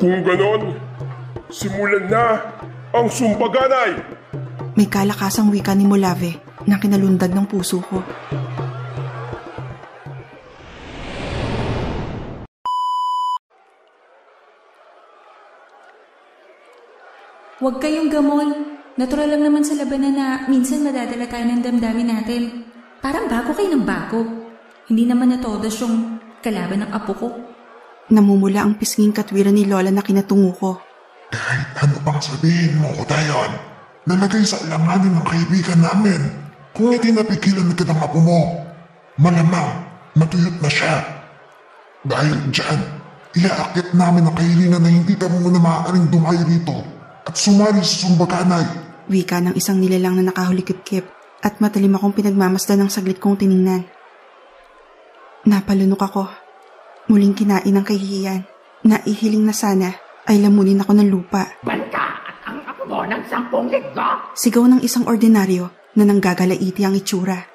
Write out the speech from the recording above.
Kung ganon, simulan na ang sumbaganay! May kalakasang wika ni Molave na kinalundag ng puso ko. Huwag kayong gamol. Natural lang naman sa labanan na minsan madadala tayo ng damdamin natin. Parang bago kayo ng bago. Hindi naman na todos yung kalaban ng apo ko. Namumula ang pisnging katwiran ni Lola na kinatungo ko. Kahit ano pang sabihin mo ko dayon, nalagay sa alanganin ng kaibigan namin. Kung hindi napigilan kita ng apo mo, malamang matuyot na siya. Dahil dyan, iaakit namin ang kahilingan na hindi ka muna maaaring dumayo rito at sumali sa sumbaganay. Wika ng isang nilalang na nakahulikip-kip at matalim akong pinagmamasdan ng saglit kong tiningnan. Napalunok ako. Muling kinain ng kahihiyan. Naihiling na sana ay lamunin ako ng lupa. Banta at ang mo ng sampung linggo. Sigaw ng isang ordinaryo na nanggagalaiti ang itsura.